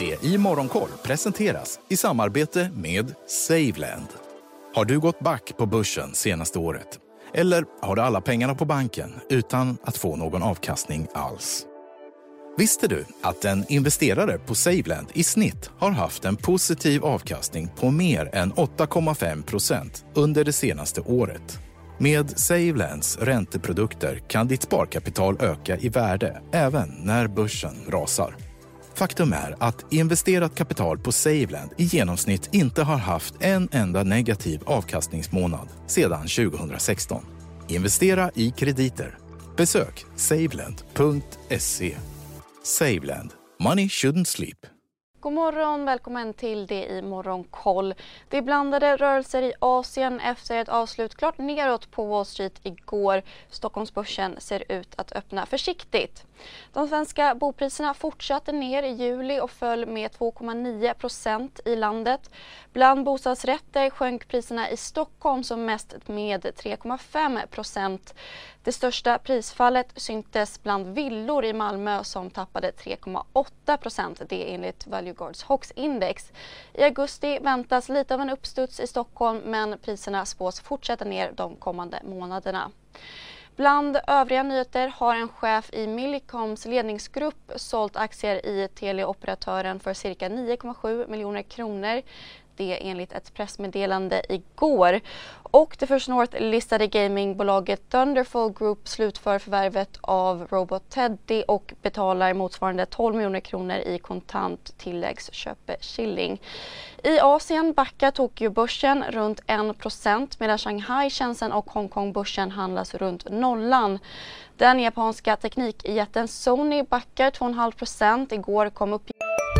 Det i Morgonkoll presenteras i samarbete med Saveland. Har du gått back på börsen senaste året? Eller har du alla pengarna på banken utan att få någon avkastning alls? Visste du att en investerare på Saveland i snitt har haft en positiv avkastning på mer än 8,5 procent under det senaste året? Med Savelands ränteprodukter kan ditt sparkapital öka i värde även när börsen rasar. Faktum är att investerat kapital på Saveland i genomsnitt inte har haft en enda negativ avkastningsmånad sedan 2016. Investera i krediter. Besök saveland.se. Saveland. Money shouldn't sleep. God morgon, välkommen till det i Morgonkoll. Det är blandade rörelser i Asien efter ett avslut klart neråt på Wall Street igår. Stockholmsbörsen ser ut att öppna försiktigt. De svenska bopriserna fortsatte ner i juli och föll med 2,9 procent i landet. Bland bostadsrätter sjönk priserna i Stockholm som mest med 3,5 procent. Det största prisfallet syntes bland villor i Malmö som tappade 3,8 procent, det enligt Value Guards HOX index. I augusti väntas lite av en uppstuds i Stockholm men priserna spås fortsätta ner de kommande månaderna. Bland övriga nyheter har en chef i Millicoms ledningsgrupp sålt aktier i teleoperatören för cirka 9,7 miljoner kronor det enligt ett pressmeddelande igår. Och det First North-listade gamingbolaget Thunderful Group slutför förvärvet av Robot Teddy och betalar motsvarande 12 miljoner kronor i kontant tilläggsköpeskilling. I Asien backar Tokyobörsen runt 1 medan Shanghai, Shenzhen och Hongkongbörsen handlas runt nollan. Den japanska teknikjätten Sony backar 2,5% Igår kom uppgifter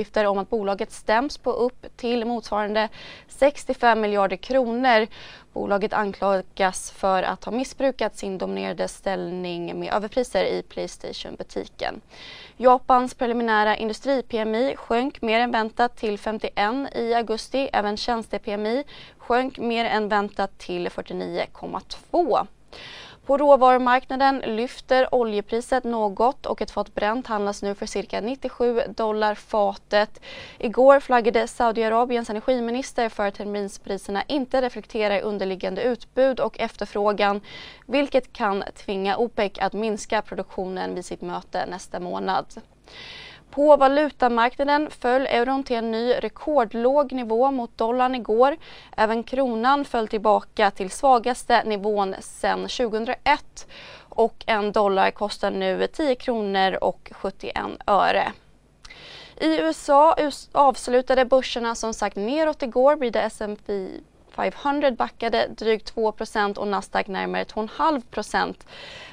uppgifter om att bolaget stäms på upp till motsvarande 65 miljarder kronor. Bolaget anklagas för att ha missbrukat sin dominerande ställning med överpriser i Playstation-butiken. Japans preliminära industri-PMI sjönk mer än väntat till 51 i augusti. Även tjänste-PMI sjönk mer än väntat till 49,2. På råvarumarknaden lyfter oljepriset något och ett fat Brent handlas nu för cirka 97 dollar fatet. Igår flaggade Saudiarabiens energiminister för att terminspriserna inte reflekterar underliggande utbud och efterfrågan vilket kan tvinga OPEC att minska produktionen vid sitt möte nästa månad. På valutamarknaden föll euron till en ny rekordlåg nivå mot dollarn igår. Även kronan föll tillbaka till svagaste nivån sedan 2001 och en dollar kostar nu 10 kronor och 71 öre. I USA avslutade börserna som sagt neråt igår blir det S&P 500 backade drygt 2% och Nasdaq närmare 2,5%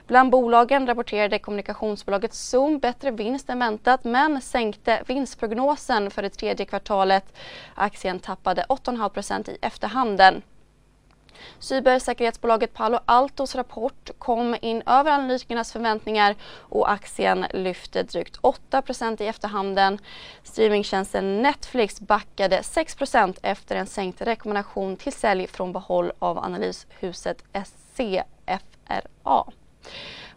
Bland bolagen rapporterade kommunikationsbolaget Zoom bättre vinst än väntat men sänkte vinstprognosen för det tredje kvartalet. Aktien tappade 8,5% i efterhanden. Cybersäkerhetsbolaget Palo Altos rapport kom in över analytikernas förväntningar och aktien lyfte drygt 8% i efterhanden. Streamingtjänsten Netflix backade 6% efter en sänkt rekommendation till sälj från behåll av analyshuset SCFRA.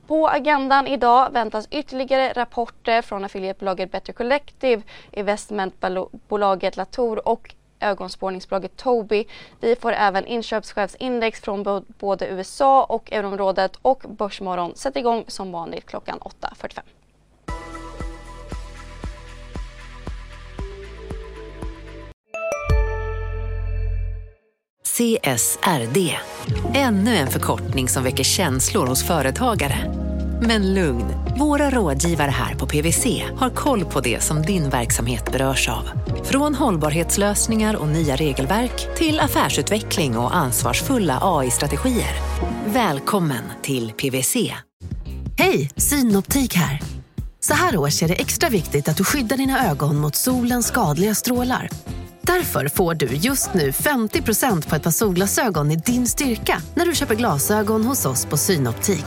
På agendan idag väntas ytterligare rapporter från affiliatebolaget Better Collective, investmentbolaget Latour och ögonspårningsbolaget Tobii. Vi får även inköpschefsindex från både USA och euroområdet och Börsmorgon sätter igång som vanligt klockan 8.45. CSRD, ännu en förkortning som väcker känslor hos företagare. Men lugn, våra rådgivare här på PWC har koll på det som din verksamhet berörs av. Från hållbarhetslösningar och nya regelverk till affärsutveckling och ansvarsfulla AI-strategier. Välkommen till PWC. Hej, Synoptik här. Så här års är det extra viktigt att du skyddar dina ögon mot solens skadliga strålar. Därför får du just nu 50% på ett par solglasögon i din styrka när du köper glasögon hos oss på Synoptik.